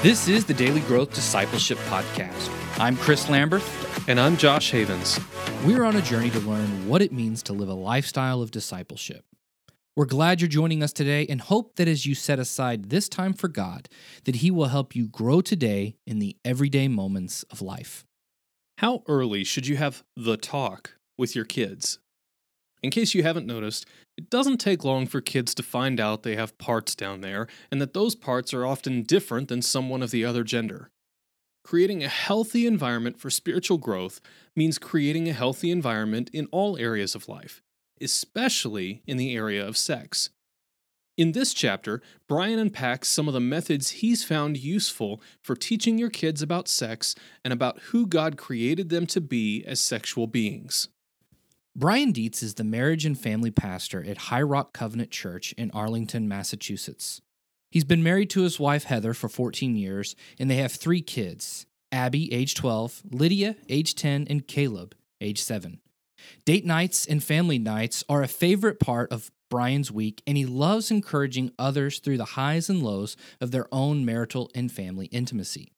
This is the Daily Growth Discipleship Podcast. I'm Chris Lamberth. And I'm Josh Havens. We're on a journey to learn what it means to live a lifestyle of discipleship. We're glad you're joining us today and hope that as you set aside this time for God, that He will help you grow today in the everyday moments of life. How early should you have the talk with your kids? In case you haven't noticed, it doesn't take long for kids to find out they have parts down there and that those parts are often different than someone of the other gender. Creating a healthy environment for spiritual growth means creating a healthy environment in all areas of life, especially in the area of sex. In this chapter, Brian unpacks some of the methods he's found useful for teaching your kids about sex and about who God created them to be as sexual beings. Brian Dietz is the marriage and family pastor at High Rock Covenant Church in Arlington, Massachusetts. He's been married to his wife Heather for 14 years, and they have three kids Abby, age 12, Lydia, age 10, and Caleb, age 7. Date nights and family nights are a favorite part of Brian's week, and he loves encouraging others through the highs and lows of their own marital and family intimacy.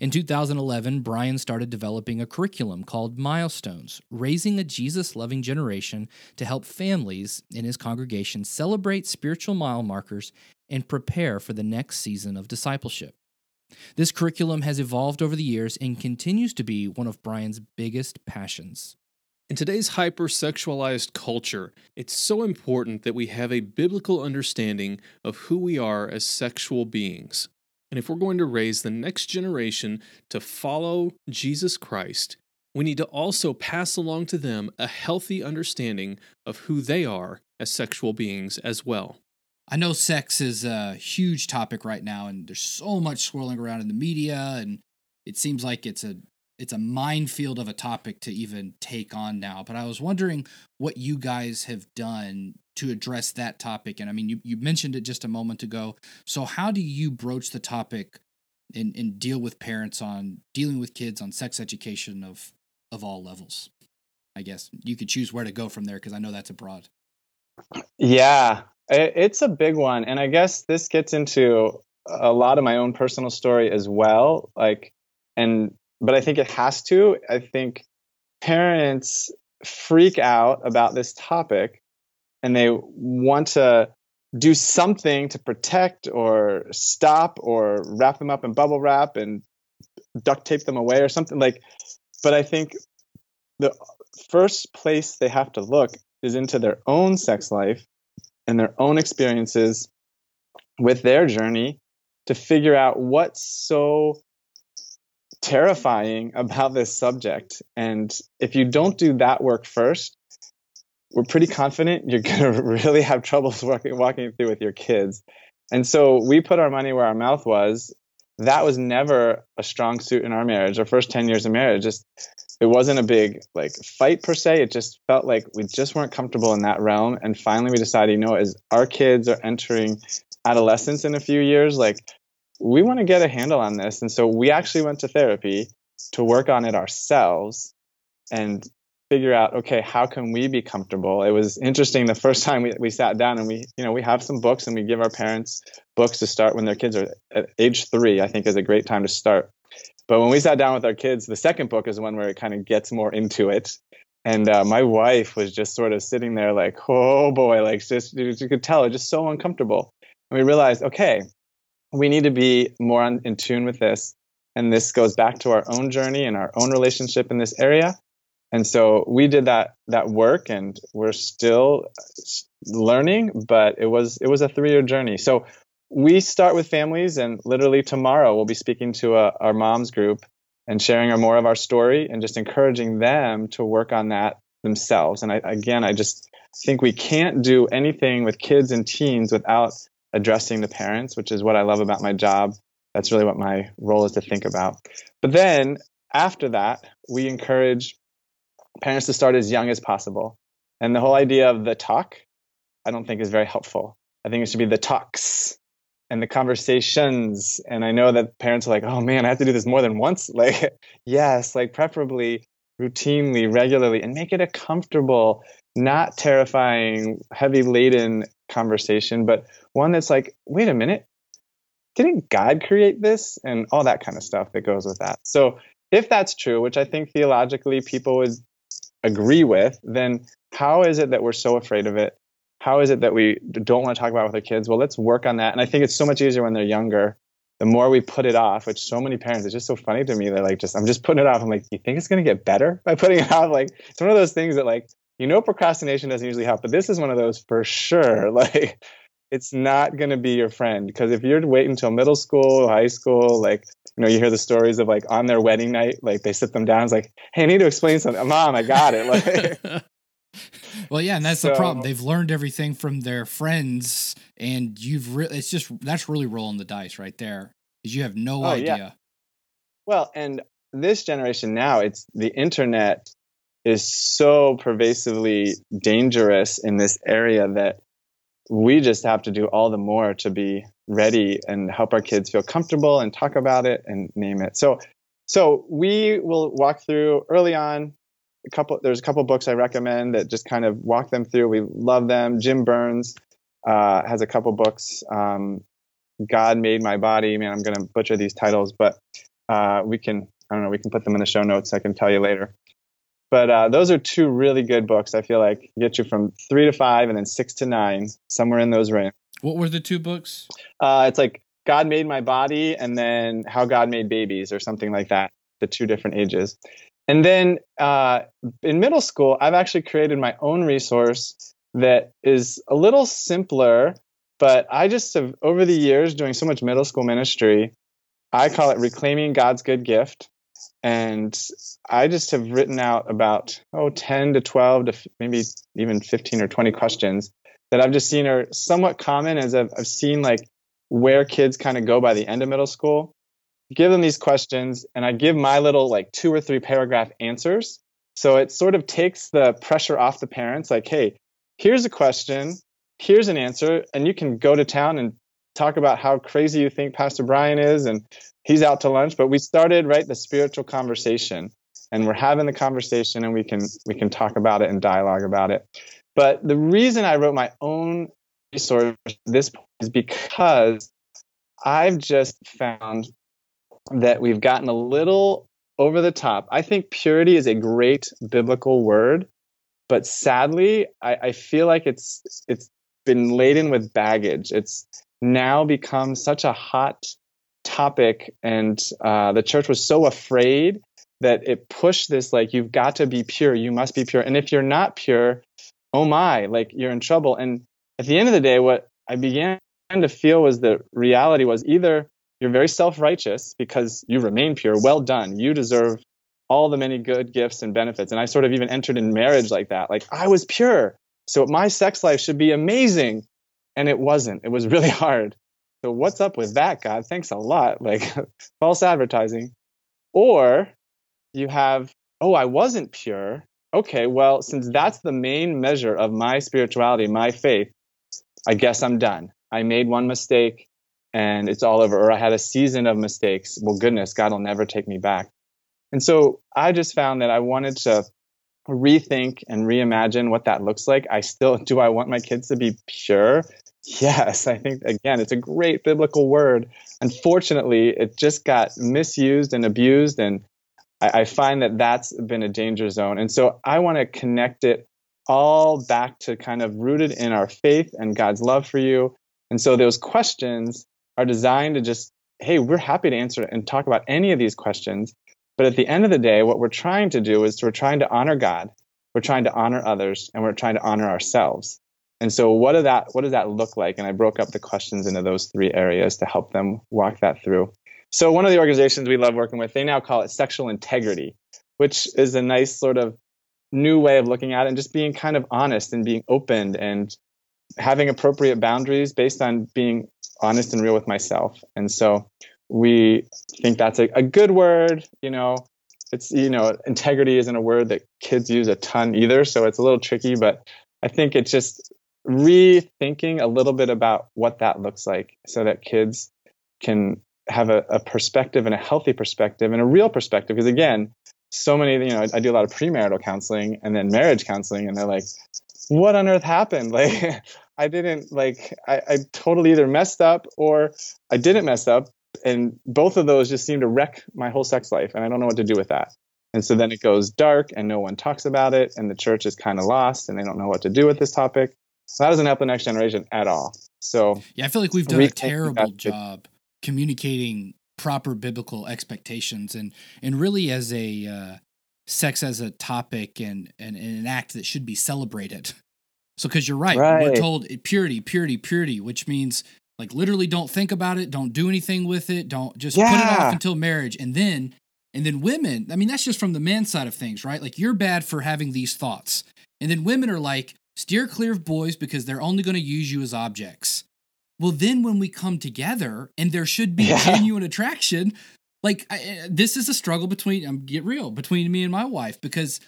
In 2011, Brian started developing a curriculum called Milestones, raising a Jesus loving generation to help families in his congregation celebrate spiritual mile markers and prepare for the next season of discipleship. This curriculum has evolved over the years and continues to be one of Brian's biggest passions. In today's hypersexualized culture, it's so important that we have a biblical understanding of who we are as sexual beings. And if we're going to raise the next generation to follow Jesus Christ, we need to also pass along to them a healthy understanding of who they are as sexual beings as well. I know sex is a huge topic right now, and there's so much swirling around in the media, and it seems like it's a it's a minefield of a topic to even take on now. But I was wondering what you guys have done to address that topic. And I mean, you, you mentioned it just a moment ago. So how do you broach the topic and, and deal with parents on dealing with kids on sex education of of all levels? I guess you could choose where to go from there because I know that's a broad. Yeah, it's a big one. And I guess this gets into a lot of my own personal story as well. Like, and but I think it has to. I think parents freak out about this topic and they want to do something to protect or stop or wrap them up in bubble wrap and duct tape them away or something like but I think the first place they have to look is into their own sex life and their own experiences with their journey to figure out what's so terrifying about this subject. And if you don't do that work first, we're pretty confident you're going to really have troubles walking, walking through with your kids. And so we put our money where our mouth was. That was never a strong suit in our marriage. Our first 10 years of marriage, just it wasn't a big like fight per se. It just felt like we just weren't comfortable in that realm. And finally we decided, you know, as our kids are entering adolescence in a few years, like we want to get a handle on this. And so we actually went to therapy to work on it ourselves and figure out, okay, how can we be comfortable? It was interesting the first time we, we sat down and we, you know, we have some books and we give our parents books to start when their kids are at age three, I think is a great time to start. But when we sat down with our kids, the second book is one where it kind of gets more into it. And uh, my wife was just sort of sitting there like, oh boy, like just you could tell, just so uncomfortable. And we realized, okay, we need to be more on, in tune with this. And this goes back to our own journey and our own relationship in this area. And so we did that that work, and we're still learning. But it was it was a three year journey. So we start with families, and literally tomorrow we'll be speaking to a, our moms group and sharing more of our story and just encouraging them to work on that themselves. And I, again, I just think we can't do anything with kids and teens without addressing the parents, which is what I love about my job. That's really what my role is to think about. But then after that, we encourage parents to start as young as possible. And the whole idea of the talk, I don't think is very helpful. I think it should be the talks and the conversations. And I know that parents are like, oh man, I have to do this more than once. Like, yes, like preferably routinely, regularly, and make it a comfortable, not terrifying, heavy laden conversation, but one that's like, wait a minute, didn't God create this? And all that kind of stuff that goes with that. So if that's true, which I think theologically people would agree with, then how is it that we're so afraid of it? How is it that we don't want to talk about it with our kids? Well, let's work on that. And I think it's so much easier when they're younger. The more we put it off, which so many parents, it's just so funny to me. They're like, just I'm just putting it off. I'm like, you think it's going to get better by putting it off? Like, it's one of those things that like you know procrastination doesn't usually help, but this is one of those for sure. Like it's not going to be your friend because if you're waiting until middle school, high school, like you know, you hear the stories of like on their wedding night, like they sit them down, it's like, hey, I need to explain something. Mom, oh, I got it. Like, well, yeah, and that's So- the problem. They've learned everything from their friends, and you've really, it's just, that's really rolling the dice right there. Because you have no Oh, yeah. idea. Well, and this generation now, it's the internet is so pervasively dangerous in this area that we just have to do all the more to be ready and help our kids feel comfortable and talk about it and name it. So, so we will walk through early on. A couple, there's a couple books I recommend that just kind of walk them through. We love them. Jim Burns uh, has a couple books. Um, God made my body. Man, I'm going to butcher these titles, but uh, we can I don't know we can put them in the show notes. I can tell you later. But uh, those are two really good books. I feel like get you from three to five and then six to nine, somewhere in those range. What were the two books? Uh, it's like God made my body and then How God Made Babies or something like that. The two different ages. And then uh, in middle school, I've actually created my own resource that is a little simpler, but I just have over the years doing so much middle school ministry, I call it Reclaiming God's Good Gift. And I just have written out about, oh, 10 to 12 to maybe even 15 or 20 questions that I've just seen are somewhat common as I've, I've seen like where kids kind of go by the end of middle school. Give them these questions, and I give my little like two or three paragraph answers. So it sort of takes the pressure off the parents like, hey, here's a question, here's an answer, and you can go to town and talk about how crazy you think Pastor Brian is and he's out to lunch. But we started right the spiritual conversation and we're having the conversation and we can we can talk about it and dialogue about it. But the reason I wrote my own resource this point is because I've just found that we've gotten a little over the top. I think purity is a great biblical word, but sadly, I, I feel like it's it's been laden with baggage. It's now become such a hot topic, and uh, the church was so afraid that it pushed this like you've got to be pure, you must be pure, and if you're not pure, oh my, like you're in trouble. And at the end of the day, what I began to feel was the reality was either you're very self-righteous because you remain pure, well done, you deserve all the many good gifts and benefits. And I sort of even entered in marriage like that, like I was pure, so my sex life should be amazing, and it wasn't. It was really hard. So what's up with that, God? Thanks a lot. Like false advertising. Or you have, oh, I wasn't pure. Okay, well, since that's the main measure of my spirituality, my faith, I guess I'm done. I made one mistake and it's all over. Or I had a season of mistakes. Well, goodness, God will never take me back. And so I just found that I wanted to rethink and reimagine what that looks like. I still, do I want my kids to be pure? Yes, I think, again, it's a great biblical word. Unfortunately, it just got misused and abused. And I, I find that that's been a danger zone. And so I want to connect it all back to kind of rooted in our faith and God's love for you. And so those questions are designed to just, hey, we're happy to answer and talk about any of these questions. But at the end of the day, what we're trying to do is we're trying to honor God, we're trying to honor others, and we're trying to honor ourselves. And so what does that what does that look like? And I broke up the questions into those three areas to help them walk that through. So one of the organizations we love working with, they now call it sexual integrity, which is a nice sort of new way of looking at it and just being kind of honest and being open and having appropriate boundaries based on being honest and real with myself. And so we think that's a, a good word, you know. It's you know, integrity isn't a word that kids use a ton either, so it's a little tricky, but I think it's just rethinking a little bit about what that looks like so that kids can have a, a perspective and a healthy perspective and a real perspective. Because again, so many, you know, I, I do a lot of premarital counseling and then marriage counseling, and they're like, what on earth happened? Like, I didn't like I, I totally either messed up or I didn't mess up. And both of those just seem to wreck my whole sex life. And I don't know what to do with that. And so then it goes dark and no one talks about it. And the church is kind of lost and they don't know what to do with this topic. So that doesn't help the next generation at all. So Yeah, I feel like we've done a terrible job communicating proper biblical expectations and and really as a uh, sex as a topic and, and, and an act that should be celebrated. So because you're right, we're told purity, purity, purity, which means like literally don't think about it, don't do anything with it, don't just put it off until marriage, and then and then women. I mean, that's just from the man side of things, right? Like you're bad for having these thoughts, and then women are like steer clear of boys because they're only going to use you as objects. Well, then when we come together and there should be Yeah. genuine attraction, like I, this is a struggle between I'm get real between me and my wife because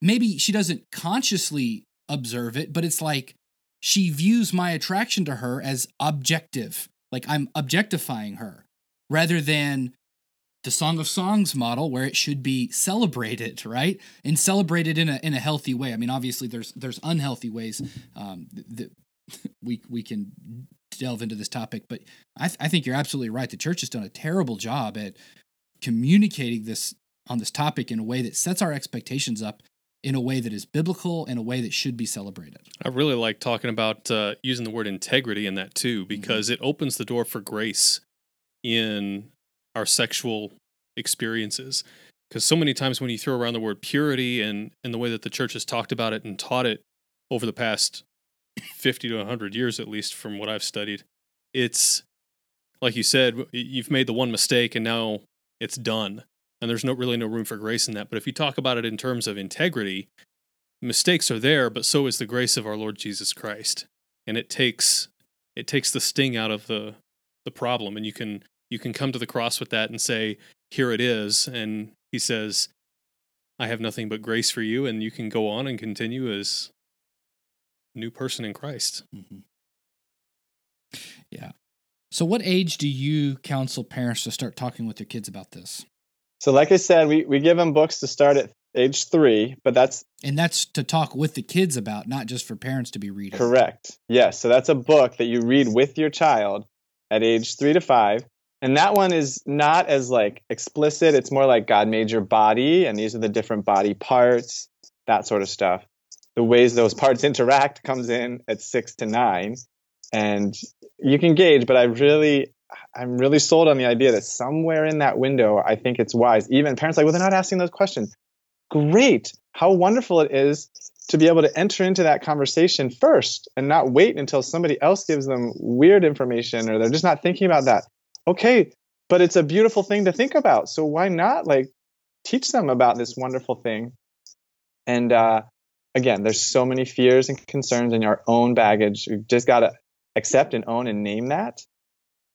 maybe she doesn't consciously observe it, but it's like she views my attraction to her as objective, like I'm objectifying her, rather than the Song of Songs model where it should be celebrated, right? And celebrated in a in a healthy way. I mean, obviously there's there's unhealthy ways um, that we we can delve into this topic, but I, th- I think you're absolutely right. The church has done a terrible job at communicating this on this topic in a way that sets our expectations up in a way that is biblical in a way that should be celebrated. I really like talking about uh, using the word integrity in that too, because it opens the door for grace in our sexual experiences. Because so many times when you throw around the word purity and, and the way that the church has talked about it and taught it over the past 50 to 100 years, at least from what I've studied, it's like you said, you've made the one mistake and now it's done. And there's no really no room for grace in that. But if you talk about it in terms of integrity, mistakes are there, but so is the grace of our Lord Jesus Christ. And it takes it takes the sting out of the the problem and you can you can come to the cross with that and say, Here it is. And he says, I have nothing but grace for you, and you can go on and continue as a new person in Christ. Mm-hmm. Yeah. So, what age do you counsel parents to start talking with their kids about this? So, like I said, we, we give them books to start at age three, but that's And that's to talk with the kids about, not just for parents to be reading. correct. Yes. So, that's a book that you read with your child at age three to five. And that one is not as like explicit. It's more like God made your body, and these are the different body parts, that sort of stuff. The ways those parts interact comes in at six to nine. And you can gauge, but I really I'm really sold on the idea that somewhere in that window, I think it's wise. Even parents like, well, they're not asking those questions. Great. How wonderful it is to be able to enter into that conversation first and not wait until somebody else gives them weird information or they're just not thinking about that. Okay, but it's a beautiful thing to think about. So why not like teach them about this wonderful thing? And uh, again, there's so many fears and concerns in our own baggage. We've just got to accept and own and name that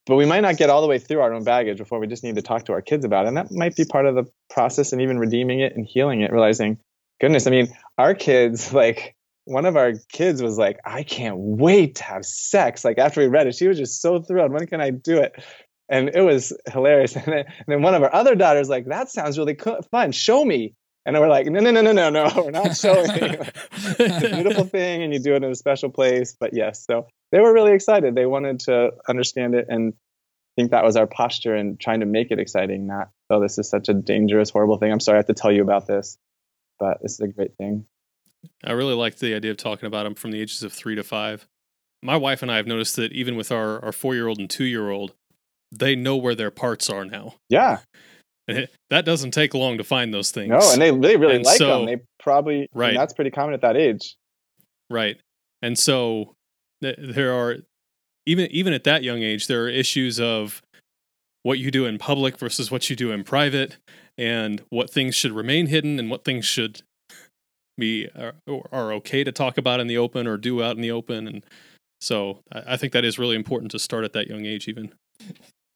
but we might not get all the way through our own baggage before we just need to talk to our kids about it. And that might be part of the process and even redeeming it and healing it, realizing, goodness, I mean, our kids, like, one of our kids was like, I can't wait to have sex. Like, after we read it, she was just so thrilled. When can I do it? And it was hilarious. And then, and then one of our other daughters, like, that sounds really co- fun. Show me. And we're like, no, no, no, no, no, no. We're not showing. you. it's a beautiful thing, and you do it in a special place. But yes, so they were really excited. They wanted to understand it, and I think that was our posture in trying to make it exciting. Not, oh, this is such a dangerous, horrible thing. I'm sorry I have to tell you about this, but this is a great thing. I really like the idea of talking about them from the ages of three to five. My wife and I have noticed that even with our, our four year old and two year old, they know where their parts are now. Yeah, it- that doesn't take long to find those things. no, and they they really And like so- them. They probably and Right. that's pretty common at that age. Right. And so th- there are even even at that young age there are issues of what you do in public versus what you do in private and what things should remain hidden and what things should be are, are okay to talk about in the open or do out in the open and so I I think that is really important to start at that young age even.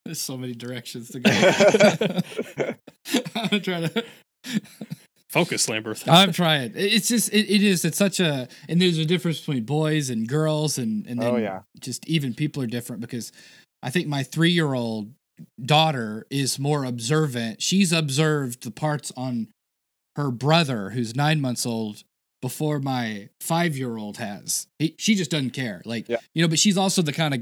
There's so many directions to go. I'm trying to. Focus, Lambert. I'm trying. It's just it, it is. It's such a and there's a difference between boys and girls and and oh, then Oh, yeah. just even people are different because I think my three year old daughter is more observant. She's observed the parts on her brother who's nine months old before my five year old has. He, she just doesn't care. Like, Yeah. you know, but she's also the kind of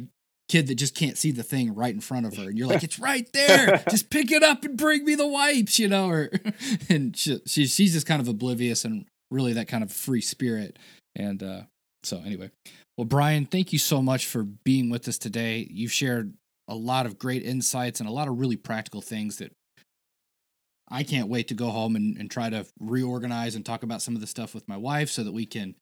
kid that just can't see the thing right in front of her. And you're like, it's right there. just pick it up and bring me the wipes, you know? Or, and she, she, she's just kind of oblivious and really that kind of free spirit. And uh, so, anyway, well, Brian, thank you so much for being with us today. You've shared a lot of great insights and a lot of really practical things that I can't wait to go home and, and try to reorganize and talk about some of the stuff with my wife so that we can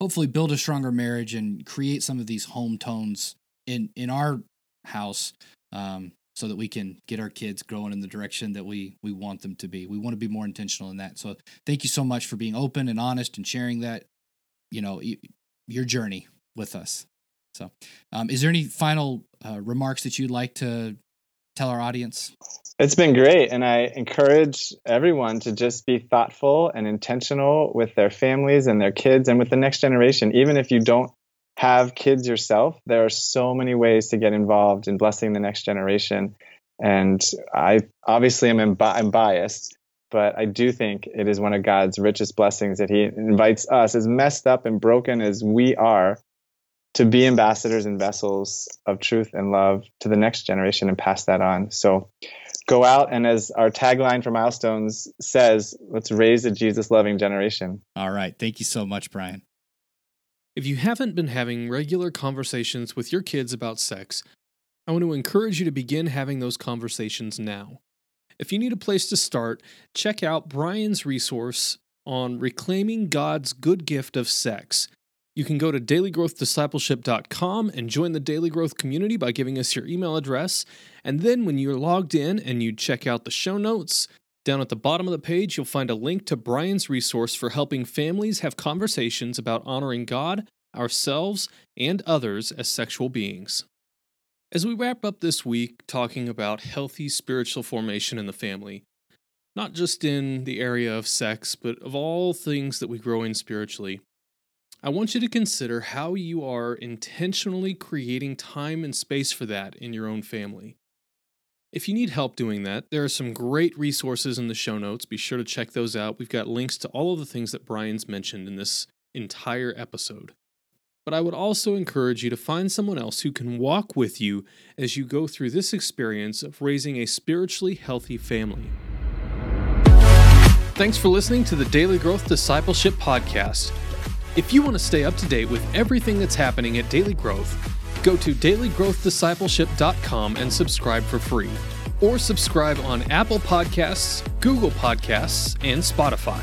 hopefully build a stronger marriage and create some of these home tones in in our house um, so that we can get our kids growing in the direction that we we want them to be. We want to be more intentional in that. So thank you so much for being open and honest and sharing that you know your journey with us. So, um, is there any final uh, remarks that you'd like to tell our audience? It's been great. And I encourage everyone to just be thoughtful and intentional with their families and their kids and with the next generation. Even if you don't have kids yourself, there are so many ways to get involved in blessing the next generation. And I obviously am, imbi- I'm biased, but I do think it is one of God's richest blessings that He invites us, as messed up and broken as we are, to be ambassadors and vessels of truth and love to the next generation and pass that on. So go out and as our tagline for milestones says let's raise a jesus loving generation All right. Thank you so much, Brian. If you haven't been having regular conversations with your kids about sex, I want to encourage you to begin having those conversations now. If you need a place to start, check out Brian's resource on reclaiming God's good gift of sex. You can go to dailygrowthdiscipleship.com and join the Daily Growth community by giving us your email address. And then when you're logged in and you check out the show notes, down at the bottom of the page, you'll find a link to Brian's resource for helping families have conversations about honoring God, ourselves, and others as sexual beings. As we wrap up this week talking about healthy spiritual formation in the family, not just in the area of sex, but of all things that we grow in spiritually, I want you to consider how you are intentionally creating time and space for that in your own family. If you need help doing that, there are some great resources in the show notes. Be sure to check those out. We've got links to all of the things that Brian's mentioned in this entire episode. But I would also encourage you to find someone else who can walk with you as you go through this experience of raising a spiritually healthy family. Thanks for listening to the Daily Growth Discipleship Podcast. If you want to stay up to date with everything that's happening at Daily Growth, go to dailygrowthdiscipleship.com and subscribe for free. Or subscribe on Apple Podcasts, Google Podcasts, and Spotify.